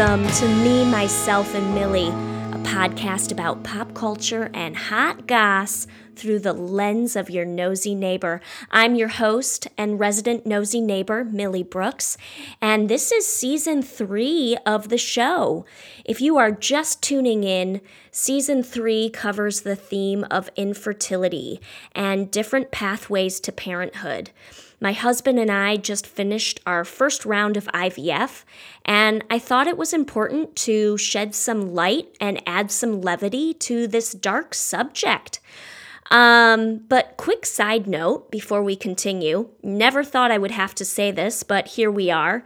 Welcome to Me, Myself, and Millie, a podcast about pop culture and hot goss through the lens of your nosy neighbor. I'm your host and resident nosy neighbor, Millie Brooks, and this is season three of the show. If you are just tuning in, season three covers the theme of infertility and different pathways to parenthood. My husband and I just finished our first round of IVF, and I thought it was important to shed some light and add some levity to this dark subject. Um, but quick side note before we continue never thought I would have to say this, but here we are.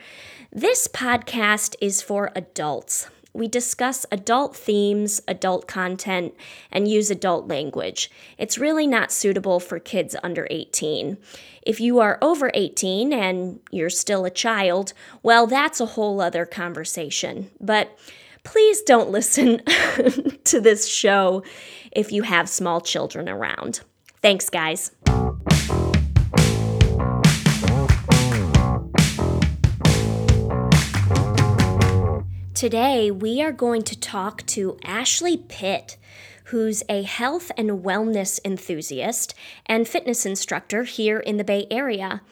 This podcast is for adults we discuss adult themes, adult content, and use adult language. It's really not suitable for kids under 18. If you are over 18 and you're still a child, well, that's a whole other conversation. But please don't listen to this show if you have small children around. Thanks, guys. Today, we are going to talk to Ashley Pitt, who's a health and wellness enthusiast and fitness instructor here in the Bay Area.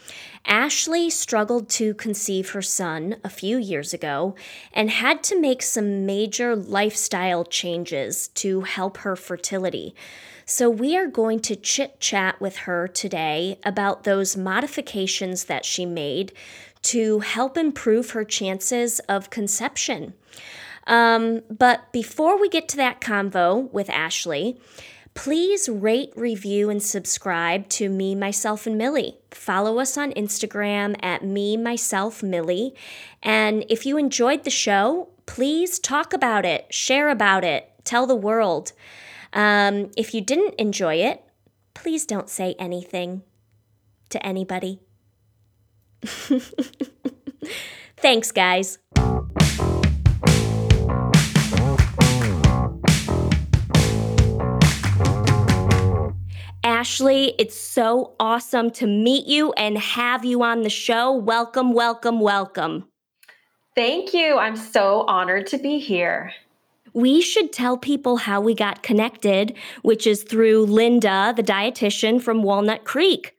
Ashley struggled to conceive her son a few years ago and had to make some major lifestyle changes to help her fertility. So, we are going to chit chat with her today about those modifications that she made to help improve her chances of conception. Um, but before we get to that convo with Ashley, please rate, review, and subscribe to Me, Myself, and Millie. Follow us on Instagram at Me, Myself, Millie. And if you enjoyed the show, please talk about it, share about it, tell the world. Um, if you didn't enjoy it, please don't say anything to anybody. Thanks, guys. Ashley, it's so awesome to meet you and have you on the show. Welcome, welcome, welcome. Thank you. I'm so honored to be here. We should tell people how we got connected, which is through Linda, the dietitian from Walnut Creek.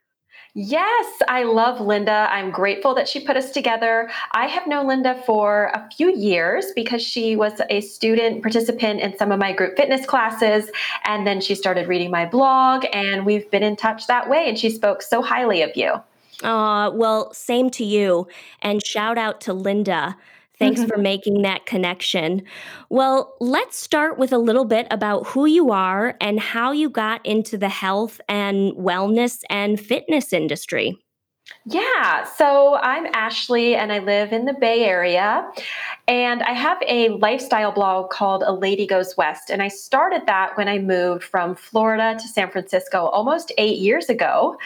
Yes, I love Linda. I'm grateful that she put us together. I have known Linda for a few years because she was a student participant in some of my group fitness classes. And then she started reading my blog, and we've been in touch that way. And she spoke so highly of you. Uh, well, same to you. And shout out to Linda. Thanks mm-hmm. for making that connection. Well, let's start with a little bit about who you are and how you got into the health and wellness and fitness industry. Yeah, so I'm Ashley and I live in the Bay Area. And I have a lifestyle blog called A Lady Goes West. And I started that when I moved from Florida to San Francisco almost eight years ago.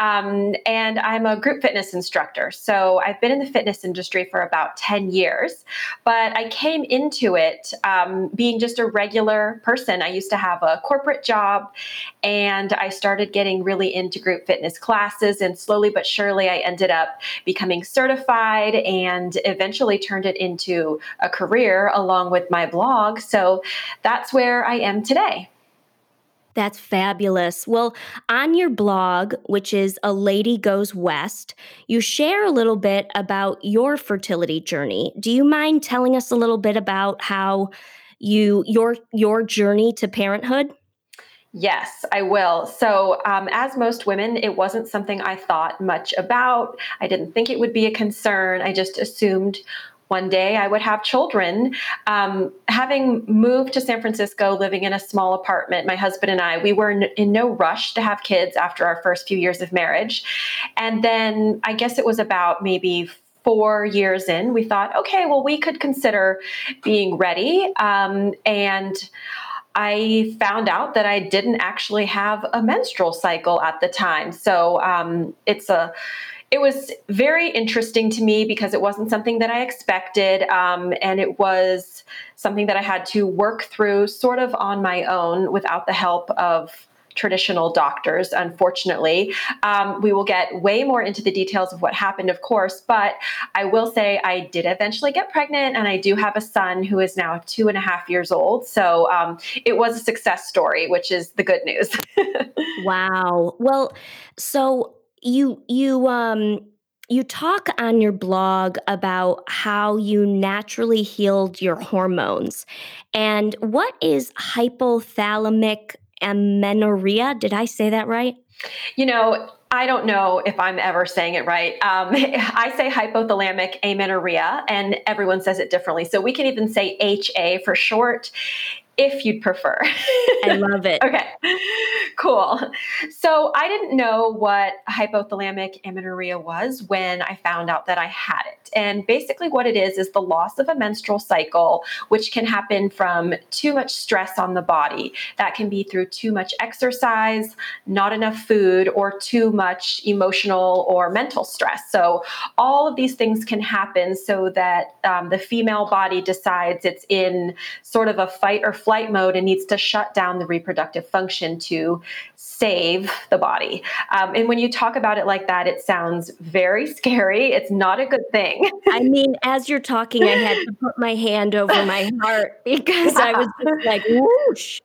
Um, and I'm a group fitness instructor. So I've been in the fitness industry for about 10 years. But I came into it um, being just a regular person. I used to have a corporate job and I started getting really into group fitness classes. And slowly but surely, I ended up becoming certified and eventually turned it into a career along with my blog. So that's where I am today. That's fabulous. Well, on your blog, which is A Lady Goes West, you share a little bit about your fertility journey. Do you mind telling us a little bit about how you your your journey to parenthood? Yes, I will. So, um, as most women, it wasn't something I thought much about. I didn't think it would be a concern. I just assumed one day I would have children. Um, having moved to San Francisco, living in a small apartment, my husband and I, we were in, in no rush to have kids after our first few years of marriage. And then I guess it was about maybe four years in, we thought, okay, well, we could consider being ready. Um, and I found out that I didn't actually have a menstrual cycle at the time. So um, it's a it was very interesting to me because it wasn't something that I expected. Um, and it was something that I had to work through sort of on my own without the help of traditional doctors, unfortunately. Um, we will get way more into the details of what happened, of course, but I will say I did eventually get pregnant, and I do have a son who is now two and a half years old. So um, it was a success story, which is the good news. wow. Well, so you you um you talk on your blog about how you naturally healed your hormones. And what is hypothalamic amenorrhea? Did I say that right? You know, I don't know if I'm ever saying it right. Um, I say hypothalamic amenorrhea, and everyone says it differently. So we can even say HA for short if you'd prefer. I love it. okay, cool. So I didn't know what hypothalamic amenorrhea was when I found out that I had it. And basically, what it is is the loss of a menstrual cycle, which can happen from too much stress on the body. That can be through too much exercise, not enough food, or too much emotional or mental stress. So, all of these things can happen so that um, the female body decides it's in sort of a fight or flight mode and needs to shut down the reproductive function to save the body. Um, and when you talk about it like that, it sounds very scary. It's not a good thing. I mean, as you're talking, I had to put my hand over my heart because I was just like, whoosh.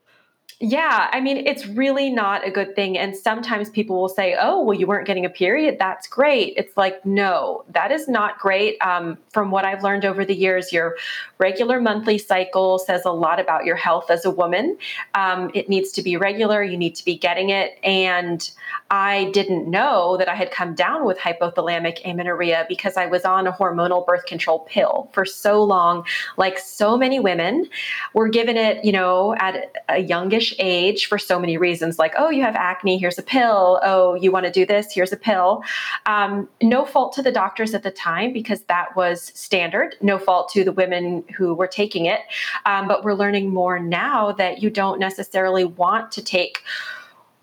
Yeah, I mean, it's really not a good thing. And sometimes people will say, oh, well, you weren't getting a period. That's great. It's like, no, that is not great. Um, from what I've learned over the years, your regular monthly cycle says a lot about your health as a woman. Um, it needs to be regular, you need to be getting it. And I didn't know that I had come down with hypothalamic amenorrhea because I was on a hormonal birth control pill for so long. Like so many women were given it, you know, at a youngish age for so many reasons, like, oh, you have acne, here's a pill. Oh, you want to do this, here's a pill. Um, no fault to the doctors at the time because that was standard. No fault to the women who were taking it. Um, but we're learning more now that you don't necessarily want to take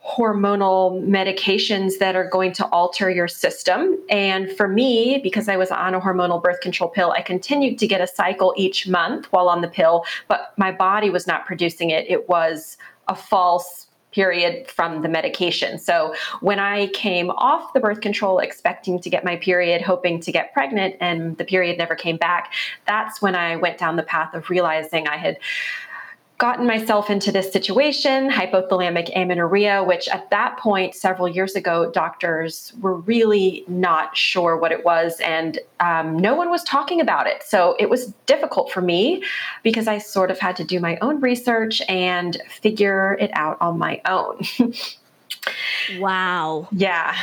hormonal medications that are going to alter your system. And for me, because I was on a hormonal birth control pill, I continued to get a cycle each month while on the pill, but my body was not producing it. It was a false period from the medication. So when I came off the birth control expecting to get my period, hoping to get pregnant, and the period never came back, that's when I went down the path of realizing I had gotten myself into this situation, hypothalamic amenorrhea, which at that point, several years ago, doctors were really not sure what it was, and um, no one was talking about it. So it was difficult for me because I sort of had to do my own research and figure it out on my own. wow. Yeah.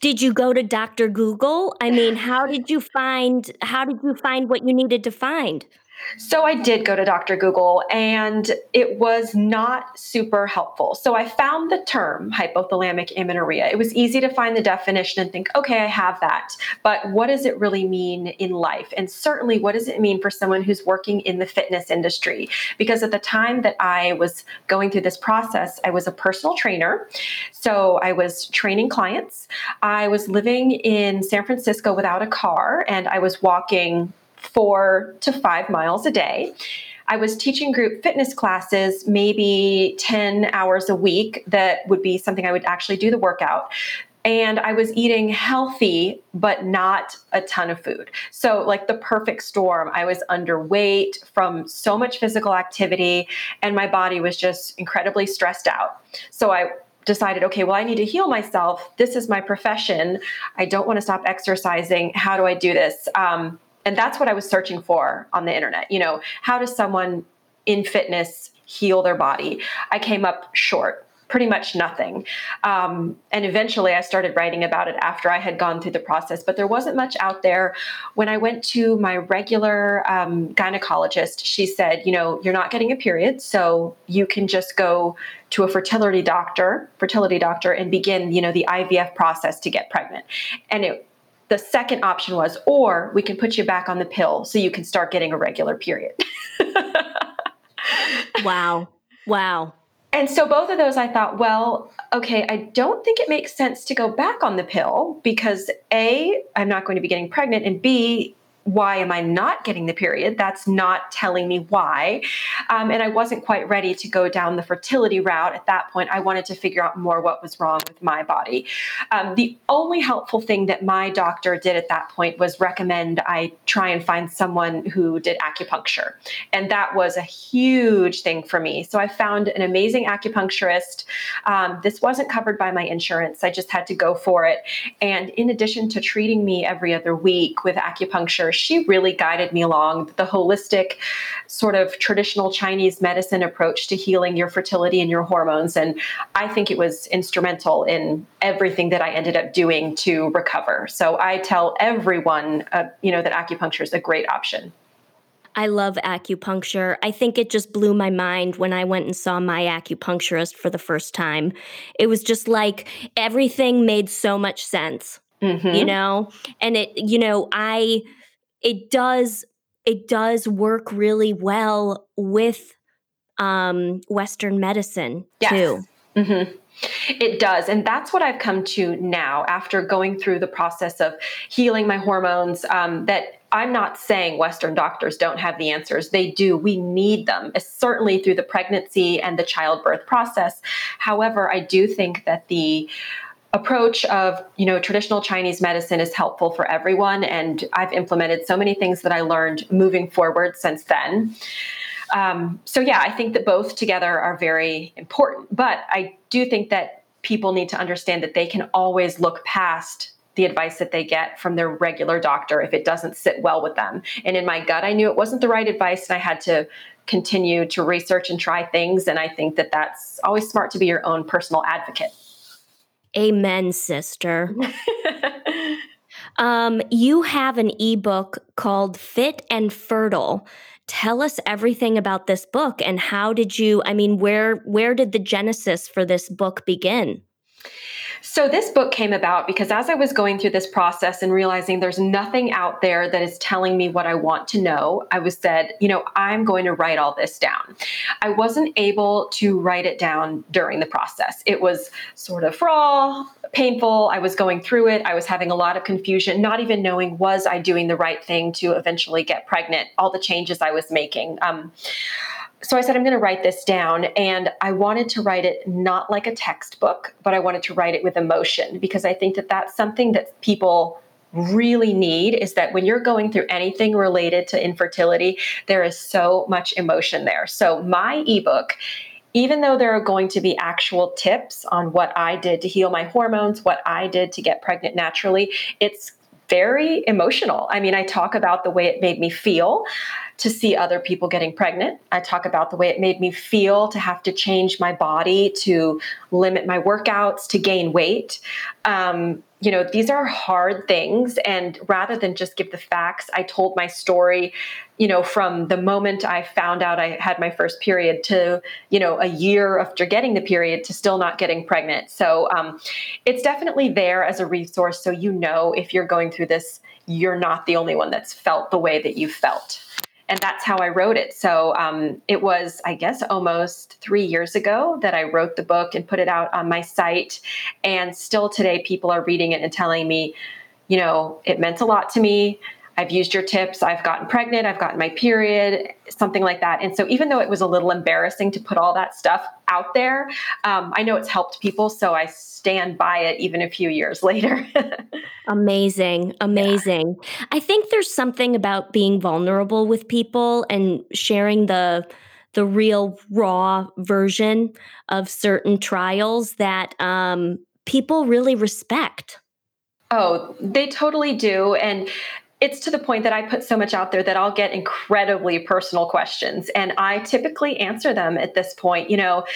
Did you go to Dr. Google? I mean, how did you find how did you find what you needed to find? So I did go to Dr. Google and it was not super helpful. So I found the term hypothalamic amenorrhea. It was easy to find the definition and think, okay, I have that. But what does it really mean in life? And certainly, what does it mean for someone who's working in the fitness industry? Because at the time that I was going through this process, I was a personal trainer. So I was training clients. I was living in San Francisco without a car and I was walking four to five miles a day. I was teaching group fitness classes, maybe 10 hours a week. That would be something I would actually do the workout. And I was eating healthy, but not a ton of food. So, like the perfect storm. I was underweight from so much physical activity, and my body was just incredibly stressed out. So, I decided, okay, well, I need to heal myself. This is my profession. I don't want to stop exercising. How do I do this? Um, and that's what I was searching for on the internet. You know, how does someone in fitness heal their body? I came up short pretty much nothing. Um, and eventually I started writing about it after I had gone through the process, but there wasn't much out there. When I went to my regular um, gynecologist, she said, you know, you're not getting a period, so you can just go to a fertility doctor, fertility doctor, and begin, you know, the IVF process to get pregnant. And it the second option was, or we can put you back on the pill so you can start getting a regular period. wow. Wow. And so both of those, I thought, well, okay, I don't think it makes sense to go back on the pill because A, I'm not going to be getting pregnant, and B, why am I not getting the period? That's not telling me why. Um, and I wasn't quite ready to go down the fertility route at that point. I wanted to figure out more what was wrong with my body. Um, the only helpful thing that my doctor did at that point was recommend I try and find someone who did acupuncture. And that was a huge thing for me. So I found an amazing acupuncturist. Um, this wasn't covered by my insurance, I just had to go for it. And in addition to treating me every other week with acupuncture, she really guided me along the holistic, sort of traditional Chinese medicine approach to healing your fertility and your hormones. And I think it was instrumental in everything that I ended up doing to recover. So I tell everyone, uh, you know, that acupuncture is a great option. I love acupuncture. I think it just blew my mind when I went and saw my acupuncturist for the first time. It was just like everything made so much sense, mm-hmm. you know? And it, you know, I it does it does work really well with um, Western medicine yes. too. Mm-hmm. It does. And that's what I've come to now after going through the process of healing my hormones. Um, that I'm not saying Western doctors don't have the answers. They do. We need them, certainly through the pregnancy and the childbirth process. However, I do think that the approach of you know traditional chinese medicine is helpful for everyone and i've implemented so many things that i learned moving forward since then. Um, so yeah i think that both together are very important but i do think that people need to understand that they can always look past the advice that they get from their regular doctor if it doesn't sit well with them. And in my gut i knew it wasn't the right advice and i had to continue to research and try things and i think that that's always smart to be your own personal advocate Amen, sister. um, you have an ebook called Fit and Fertile. Tell us everything about this book and how did you I mean where where did the genesis for this book begin? So, this book came about because as I was going through this process and realizing there's nothing out there that is telling me what I want to know, I was said, you know, I'm going to write all this down. I wasn't able to write it down during the process. It was sort of raw, painful. I was going through it. I was having a lot of confusion, not even knowing was I doing the right thing to eventually get pregnant, all the changes I was making. Um, so I said, I'm going to write this down. And I wanted to write it not like a textbook, but I wanted to write it with emotion because I think that that's something that people really need is that when you're going through anything related to infertility, there is so much emotion there. So my ebook even though there are going to be actual tips on what I did to heal my hormones, what I did to get pregnant naturally, it's very emotional. I mean, I talk about the way it made me feel to see other people getting pregnant. I talk about the way it made me feel to have to change my body, to limit my workouts, to gain weight. Um, you know, these are hard things. And rather than just give the facts, I told my story, you know, from the moment I found out I had my first period to, you know, a year after getting the period to still not getting pregnant. So um, it's definitely there as a resource. So you know, if you're going through this, you're not the only one that's felt the way that you felt and that's how I wrote it. So um, it was, I guess, almost three years ago that I wrote the book and put it out on my site. And still today, people are reading it and telling me, you know, it meant a lot to me. I've used your tips. I've gotten pregnant. I've gotten my period, something like that. And so, even though it was a little embarrassing to put all that stuff out there, um, I know it's helped people. So, I stand by it even a few years later. amazing. Amazing. Yeah. I think there's something about being vulnerable with people and sharing the the real raw version of certain trials that um, people really respect. Oh, they totally do. And it's to the point that I put so much out there that I'll get incredibly personal questions. And I typically answer them at this point, you know,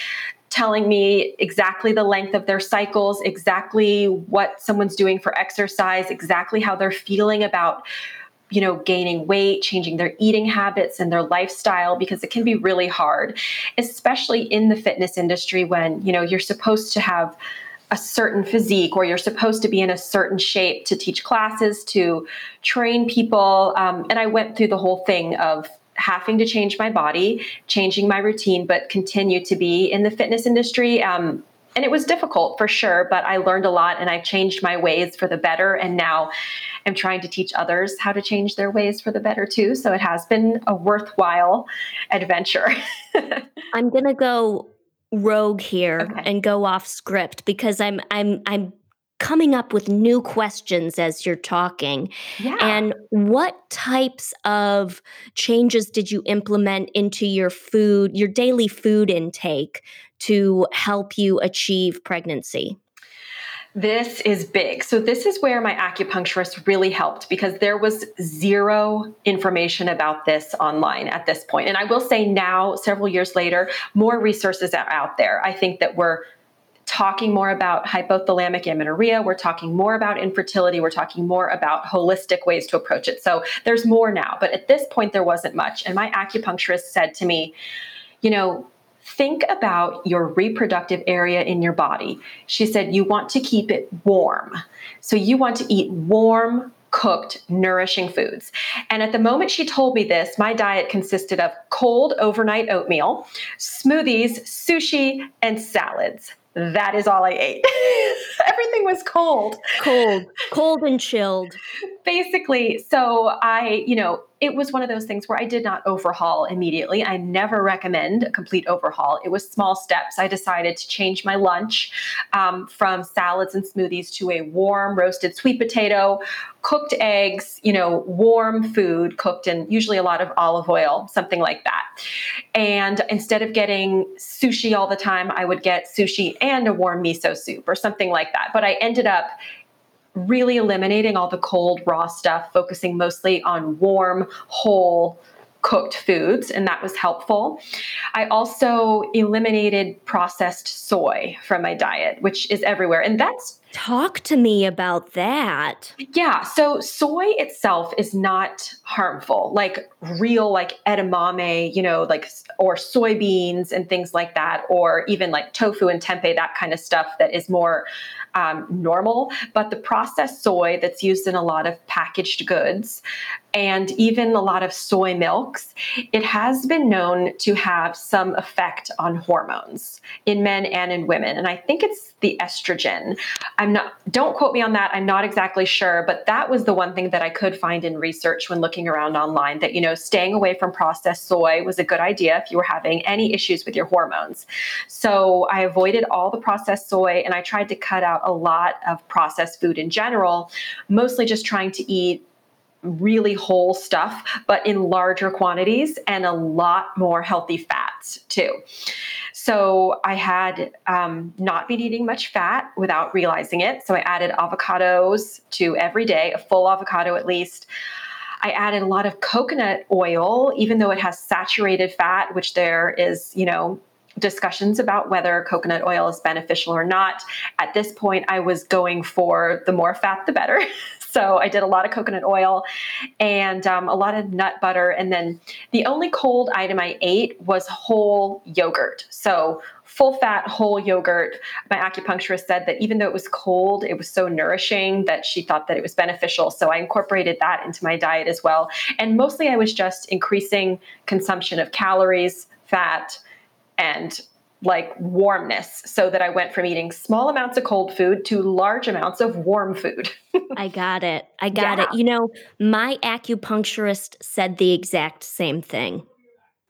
telling me exactly the length of their cycles, exactly what someone's doing for exercise, exactly how they're feeling about you know gaining weight changing their eating habits and their lifestyle because it can be really hard especially in the fitness industry when you know you're supposed to have a certain physique or you're supposed to be in a certain shape to teach classes to train people um, and i went through the whole thing of having to change my body changing my routine but continue to be in the fitness industry um, and it was difficult for sure, but I learned a lot and I've changed my ways for the better. And now I'm trying to teach others how to change their ways for the better too. So it has been a worthwhile adventure. I'm going to go rogue here okay. and go off script because I'm I'm I'm coming up with new questions as you're talking. Yeah. And what types of changes did you implement into your food, your daily food intake to help you achieve pregnancy? This is big. So, this is where my acupuncturist really helped because there was zero information about this online at this point. And I will say now, several years later, more resources are out there. I think that we're talking more about hypothalamic amenorrhea. We're talking more about infertility. We're talking more about holistic ways to approach it. So, there's more now. But at this point, there wasn't much. And my acupuncturist said to me, you know, think about your reproductive area in your body. She said, You want to keep it warm. So you want to eat warm, cooked, nourishing foods. And at the moment she told me this, my diet consisted of cold overnight oatmeal, smoothies, sushi, and salads that is all I ate. Everything was cold. Cold, cold and chilled. Basically, so I, you know, it was one of those things where I did not overhaul immediately. I never recommend a complete overhaul. It was small steps. I decided to change my lunch um, from salads and smoothies to a warm roasted sweet potato, cooked eggs, you know, warm food cooked in usually a lot of olive oil, something like that. And instead of getting sushi all the time, I would get sushi and a warm miso soup or something like that. But I ended up really eliminating all the cold, raw stuff, focusing mostly on warm, whole, cooked foods, and that was helpful. I also eliminated processed soy from my diet, which is everywhere. And that's Talk to me about that. Yeah. So, soy itself is not harmful, like real, like edamame, you know, like, or soybeans and things like that, or even like tofu and tempeh, that kind of stuff that is more um, normal. But the processed soy that's used in a lot of packaged goods and even a lot of soy milks, it has been known to have some effect on hormones in men and in women. And I think it's the estrogen. I'm not, don't quote me on that. I'm not exactly sure, but that was the one thing that I could find in research when looking around online that, you know, staying away from processed soy was a good idea if you were having any issues with your hormones. So I avoided all the processed soy and I tried to cut out a lot of processed food in general, mostly just trying to eat really whole stuff, but in larger quantities and a lot more healthy fats too. So I had um, not been eating much fat without realizing it. So I added avocados to every day, a full avocado at least. I added a lot of coconut oil, even though it has saturated fat, which there is, you know, discussions about whether coconut oil is beneficial or not. At this point, I was going for the more fat, the better. So I did a lot of coconut oil and um, a lot of nut butter. And then the only cold item I ate was whole yogurt. So full fat whole yogurt. My acupuncturist said that even though it was cold, it was so nourishing that she thought that it was beneficial. So I incorporated that into my diet as well. And mostly I was just increasing consumption of calories, fat, and like warmness so that I went from eating small amounts of cold food to large amounts of warm food. I got it. I got yeah. it. You know, my acupuncturist said the exact same thing.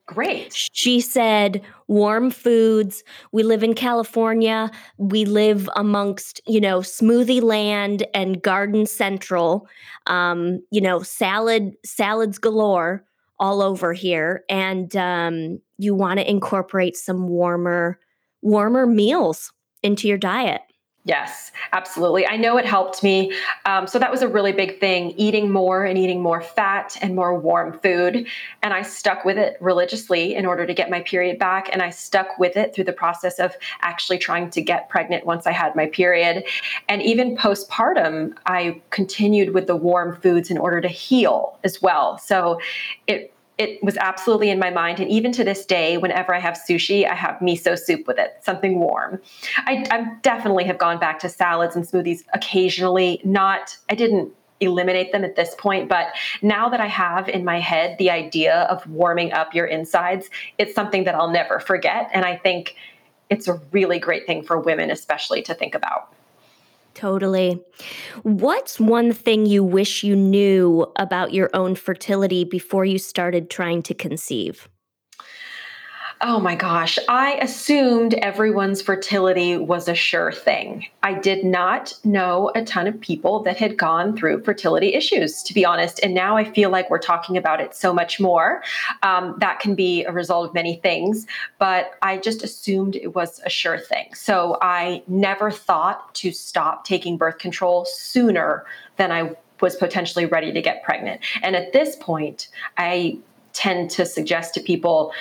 Great. She said warm foods. We live in California. We live amongst, you know, smoothie land and garden central. Um, you know, salad salads galore all over here and um, you want to incorporate some warmer warmer meals into your diet Yes, absolutely. I know it helped me. Um, so that was a really big thing eating more and eating more fat and more warm food. And I stuck with it religiously in order to get my period back. And I stuck with it through the process of actually trying to get pregnant once I had my period. And even postpartum, I continued with the warm foods in order to heal as well. So it it was absolutely in my mind. And even to this day, whenever I have sushi, I have miso soup with it, something warm. I, I definitely have gone back to salads and smoothies occasionally. Not, I didn't eliminate them at this point. But now that I have in my head the idea of warming up your insides, it's something that I'll never forget. And I think it's a really great thing for women, especially to think about. Totally. What's one thing you wish you knew about your own fertility before you started trying to conceive? Oh my gosh. I assumed everyone's fertility was a sure thing. I did not know a ton of people that had gone through fertility issues, to be honest. And now I feel like we're talking about it so much more. Um, that can be a result of many things, but I just assumed it was a sure thing. So I never thought to stop taking birth control sooner than I was potentially ready to get pregnant. And at this point, I tend to suggest to people,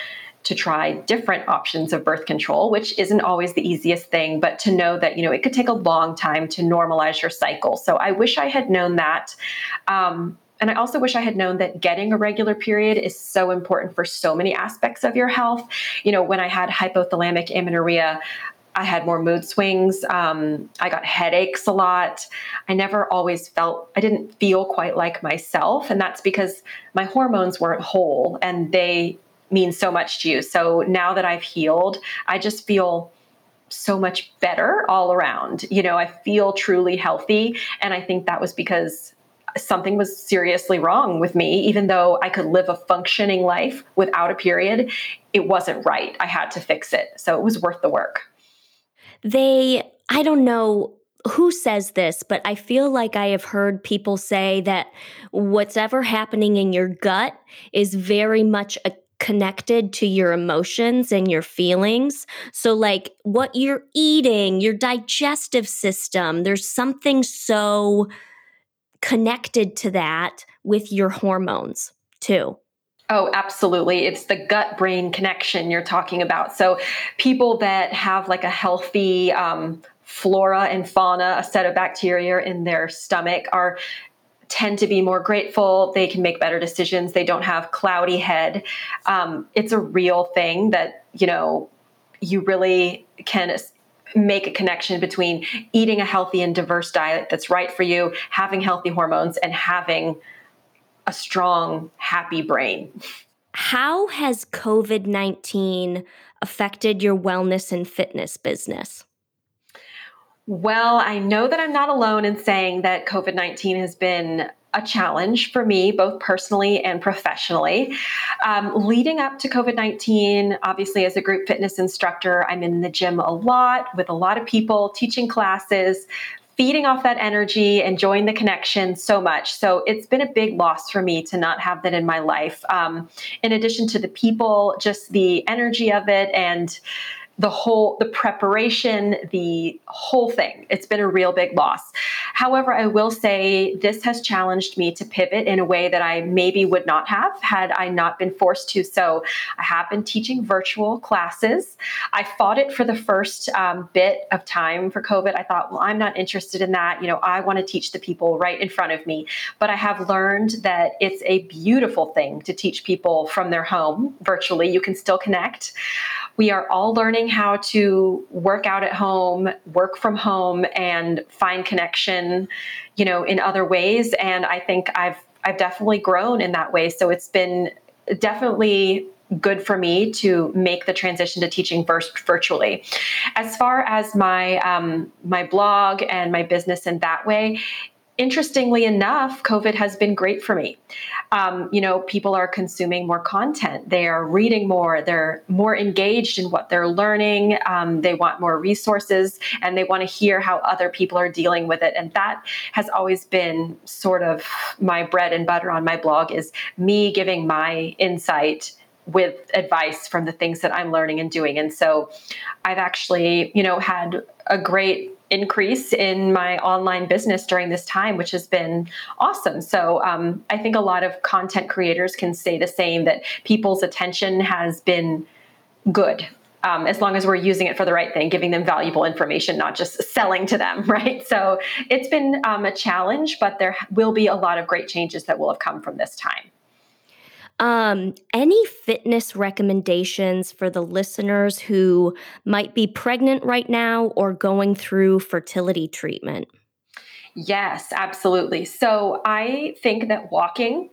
to try different options of birth control, which isn't always the easiest thing, but to know that, you know, it could take a long time to normalize your cycle. So I wish I had known that. Um, and I also wish I had known that getting a regular period is so important for so many aspects of your health. You know, when I had hypothalamic amenorrhea, I had more mood swings. Um, I got headaches a lot. I never always felt, I didn't feel quite like myself. And that's because my hormones weren't whole and they means so much to you. So now that I've healed, I just feel so much better all around. You know, I feel truly healthy. And I think that was because something was seriously wrong with me. Even though I could live a functioning life without a period, it wasn't right. I had to fix it. So it was worth the work. They, I don't know who says this, but I feel like I have heard people say that what's ever happening in your gut is very much a connected to your emotions and your feelings. So, like what you're eating, your digestive system, there's something so connected to that with your hormones too. Oh, absolutely. It's the gut brain connection you're talking about. So, people that have like a healthy um, flora and fauna, a set of bacteria in their stomach, are tend to be more grateful. They can make better decisions. They don't have cloudy head. Um, it's a real thing that, you know, you really can make a connection between eating a healthy and diverse diet that's right for you, having healthy hormones, and having a strong, happy brain. How has COVID 19 affected your wellness and fitness business? Well, I know that I'm not alone in saying that COVID 19 has been a challenge for me, both personally and professionally. Um, leading up to COVID 19, obviously, as a group fitness instructor, I'm in the gym a lot with a lot of people, teaching classes, feeding off that energy, enjoying the connection so much. So it's been a big loss for me to not have that in my life. Um, in addition to the people, just the energy of it and the whole the preparation the whole thing. It's been a real big loss. However i will say this has challenged me to pivot in a way that i maybe would not have had i not been forced to. So i have been teaching virtual classes. I fought it for the first um, bit of time for covid. I thought well i'm not interested in that. You know i want to teach the people right in front of me. But i have learned that it's a beautiful thing to teach people from their home virtually. You can still connect we are all learning how to work out at home, work from home, and find connection, you know, in other ways. And I think I've I've definitely grown in that way. So it's been definitely good for me to make the transition to teaching first virtually. As far as my um, my blog and my business in that way, interestingly enough, COVID has been great for me. Um, you know, people are consuming more content, they are reading more, they're more engaged in what they're learning, um, they want more resources, and they want to hear how other people are dealing with it. And that has always been sort of my bread and butter on my blog is me giving my insight with advice from the things that I'm learning and doing. And so I've actually, you know, had a great increase in my online business during this time, which has been awesome. So um, I think a lot of content creators can say the same that people's attention has been good. Um, as long as we're using it for the right thing, giving them valuable information, not just selling to them, right? So it's been um, a challenge, but there will be a lot of great changes that will have come from this time. Um, any fitness recommendations for the listeners who might be pregnant right now or going through fertility treatment? Yes, absolutely. So I think that walking,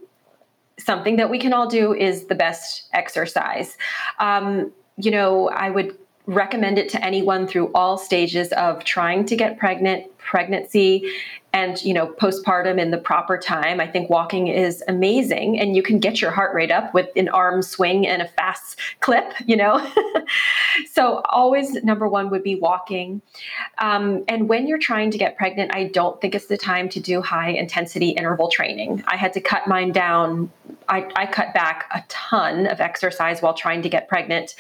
something that we can all do, is the best exercise. Um, you know, I would recommend it to anyone through all stages of trying to get pregnant, pregnancy, and you know postpartum in the proper time i think walking is amazing and you can get your heart rate up with an arm swing and a fast clip you know? So always number one would be walking. Um, and when you're trying to get pregnant i don't think it's the time to do high intensity interval training. I had to cut mine down. I, I cut back a ton of exercise while trying to get pregnant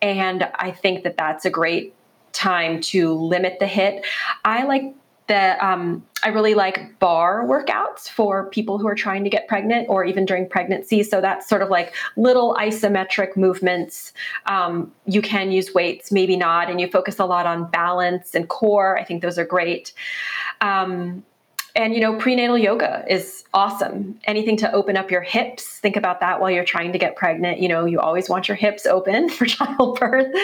and i think that that's a great time to limit the HIIT. I like that um, I really like barre workouts for people who are trying to get pregnant or even during pregnancy. So that's sort of like little isometric movements. Um, you can use weights, maybe not, and you focus a lot on balance and core. I think those are great. Um, and you know prenatal yoga is awesome. Anything to open up your hips think about that while you're trying to get pregnant. You know you always want your hips open for childbirth.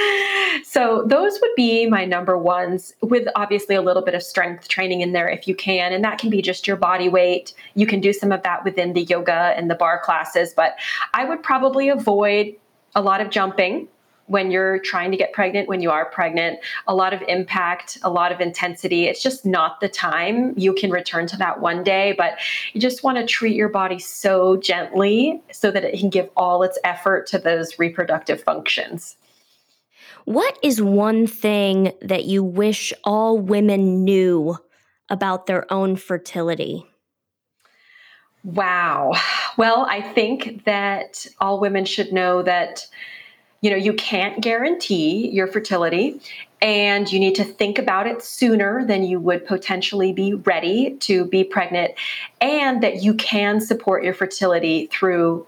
So those would be my number ones with obviously a little bit of strength training in there if you can. And that can be just your body weight. You can do some of that within the yoga and the barre classes but i would probably avoid a lot of jumping when you're trying to get pregnant, when you are pregnant, a lot of impact, a lot of intensity. It's just not the time. You can return to that one day, but you just want to treat your body so gently so that it can give all its effort to those reproductive functions. What is one thing that you wish all women knew about their own fertility? Wow. Well, I think that all women should know that you know you can't guarantee your fertility and you need to think about it sooner than you would potentially be ready to be pregnant and that you can support your fertility through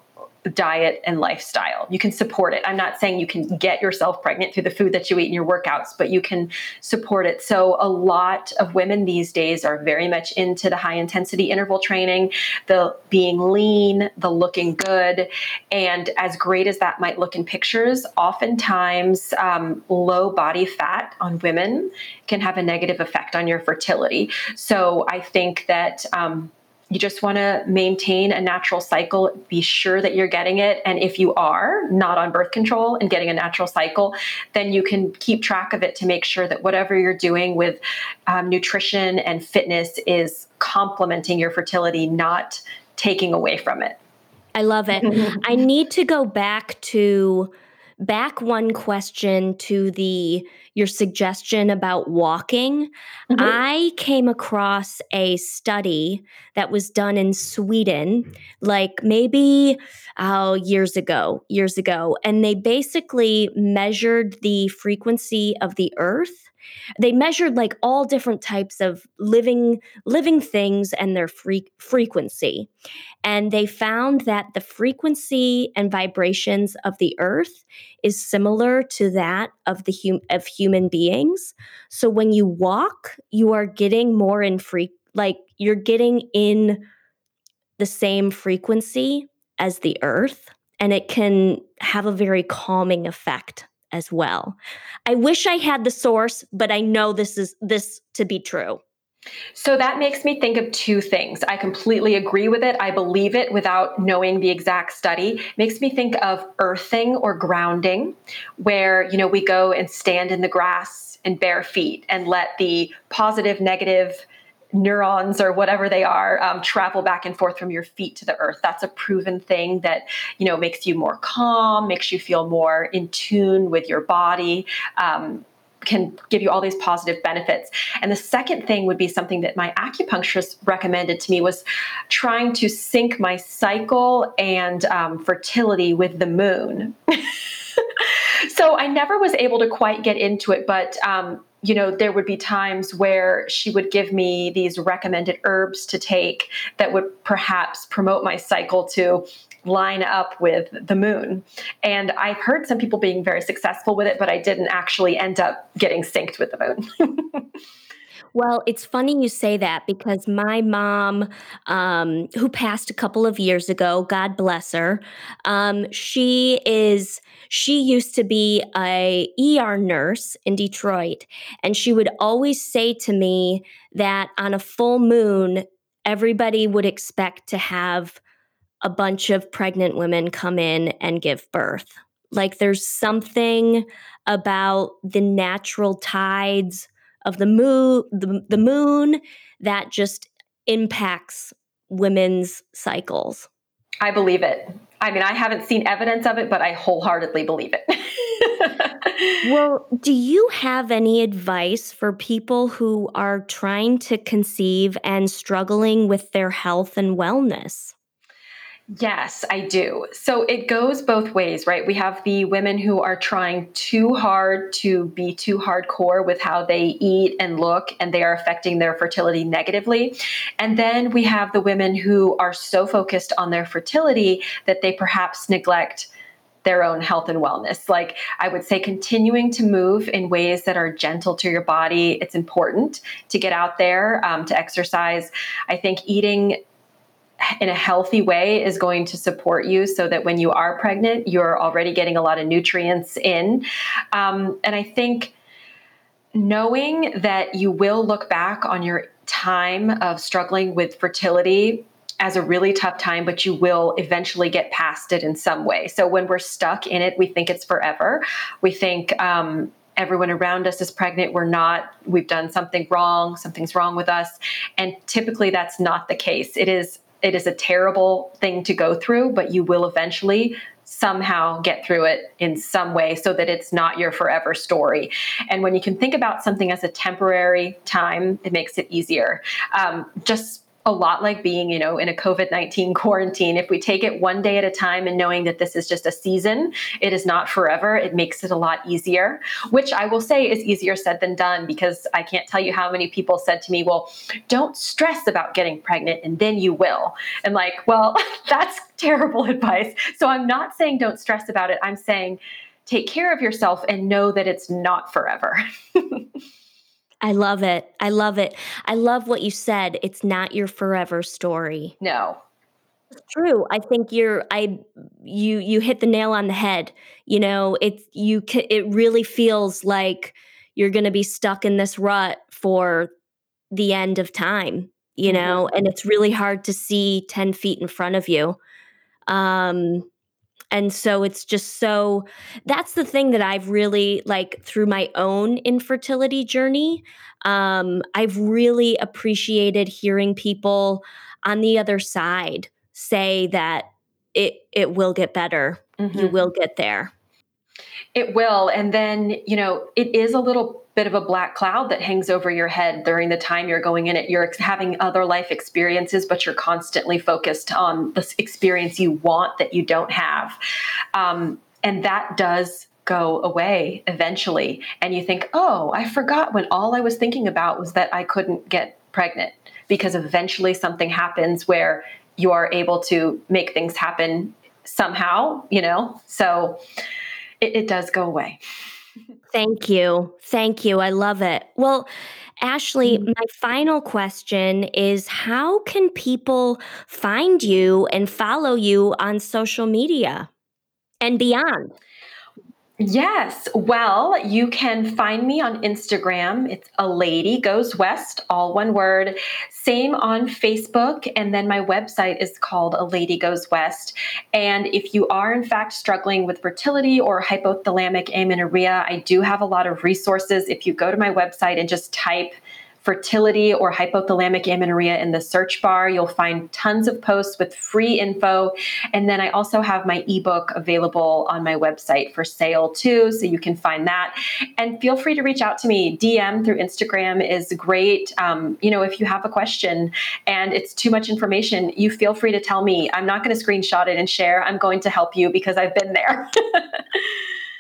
diet and lifestyle. You can support it. I'm not saying you can get yourself pregnant through the food that you eat in your workouts, but you can support it. So, a lot of women these days are very much into the high intensity interval training, the being lean, the looking good. And as great as that might look in pictures, oftentimes um, low body fat on women can have a negative effect on your fertility. So, I think that. Um, you just want to maintain a natural cycle be sure that you're getting it and if you are not on birth control and getting a natural cycle then you can keep track of it to make sure that whatever you're doing with um, nutrition and fitness is complementing your fertility not taking away from it. I love it. I need to go back to back one question to the your suggestion about walking mm-hmm. i came across a study that was done in sweden like maybe oh years ago years ago and they basically measured the frequency of the earth they measured like all different types of living living things and their frequency. And they found that the frequency and vibrations of the earth is similar to that of the hum- of human beings. So when you walk you are getting more in free like you're getting in the same frequency as the earth and it can have a very calming effect as well. I wish I had the source, but I know this is this to be true. So that makes me think of two things. I completely agree with it. I believe it without knowing the exact study. It makes me think of earthing or grounding, where, you know, we go and stand in the grass and bare feet and let the positive, negative neurons or whatever they are um, travel back and forth from your feet to the earth that's a proven thing that you know makes you more calm makes you feel more in tune with your body um, can give you all these positive benefits. And the second thing would be something that my acupuncturist recommended to me was trying to sync my cycle and um, fertility with the moon. so I never was able to quite get into it, but um, you know, there would be times where she would give me these recommended herbs to take that would perhaps promote my cycle to line up with the moon. And I've heard some people being very successful with it, but I didn't actually end up getting synced with the moon. Well, it's funny you say that because my mom, um, who passed a couple of years ago, God bless her, um, she is she used to be a ER nurse in Detroit, and she would always say to me that on a full moon, everybody would expect to have a bunch of pregnant women come in and give birth. Like there's something about the natural tides of the moon, the, the moon that just impacts women's cycles. I believe it. I mean, I haven't seen evidence of it, but I wholeheartedly believe it. well, do you have any advice for people who are trying to conceive and struggling with their health and wellness? Yes, I do. So it goes both ways, right? We have the women who are trying too hard to be too hardcore with how they eat and look, and they are affecting their fertility negatively. And then we have the women who are so focused on their fertility that they perhaps neglect their own health and wellness. Like I would say, continuing to move in ways that are gentle to your body. It's important to get out there, um, to exercise. I think eating in a healthy way is going to support you so that when you are pregnant, you're already getting a lot of nutrients in. Um, and I think knowing that you will look back on your time of struggling with fertility as a really tough time, but you will eventually get past it in some way. So when we're stuck in it, we think it's forever. We think, um, everyone around us is pregnant we're not we've done something wrong something's wrong with us and typically that's not the case it is it is a terrible thing to go through, but you will eventually somehow get through it in some way so that it's not your forever story. And when you can think about something as a temporary time, it makes it easier. Um, just a lot like being, you know, in a COVID 19 quarantine. If we take it one day at a time and knowing that this is just a season, it is not forever, it makes it a lot easier, which I will say is easier said than done because I can't tell you how many people said to me, well, don't stress about getting pregnant and then you will. And like, well, that's terrible advice. So I'm not saying don't stress about it. I'm saying take care of yourself and know that it's not forever. I love it. I love it. I love what you said. It's not your forever story. No. It's true. I think you're I you you hit the nail on the head. You know, it's you it really feels like you're going to be stuck in this rut for the end of time, you mm-hmm. know, and it's really hard to see 10 feet in front of you. Um and so it's just so that's the thing that I've really like through my own infertility journey. Um, I've really appreciated hearing people on the other side say that it it will get better. Mm-hmm. You will get there. It will. And then, you know, it is a little bit of a black cloud that hangs over your head during the time you're going in it. You're having other life experiences, but you're constantly focused on the experience you want that you don't have. Um, and that does go away eventually. And you think, oh, I forgot when all I was thinking about was that I couldn't get pregnant because eventually something happens where you are able to make things happen somehow, you know? So it, it does go away. Thank you. Thank you. I love it. Well, Ashley, mm-hmm. my final question is how can people find you and follow you on social media and beyond? Yes. Well, you can find me on Instagram. It's a lady goes west, all one word. Same on Facebook. And then my website is called A Lady Goes West. And if you are, in fact, struggling with fertility or hypothalamic amenorrhea, I do have a lot of resources. If you go to my website and just type fertility or hypothalamic amenorrhea in the search bar. You'll find tons of posts with free info. And then I also have my ebook available on my website for sale too. So you can find that. And feel free to reach out to me. DM through Instagram is great. Um, you know, if you have a question and it's too much information, you feel free to tell me. I'm not going to screenshot it and share. I'm going to help you because I've been there.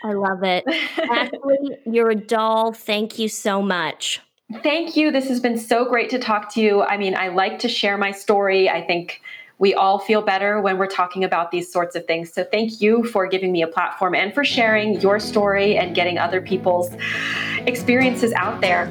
I love it. Ashley, you're a doll. Thank you so much. Thank you. This has been so great to talk to you. I mean, I like to share my story. I think we all feel better when we're talking about these sorts of things. So, thank you for giving me a platform and for sharing your story and getting other people's experiences out there.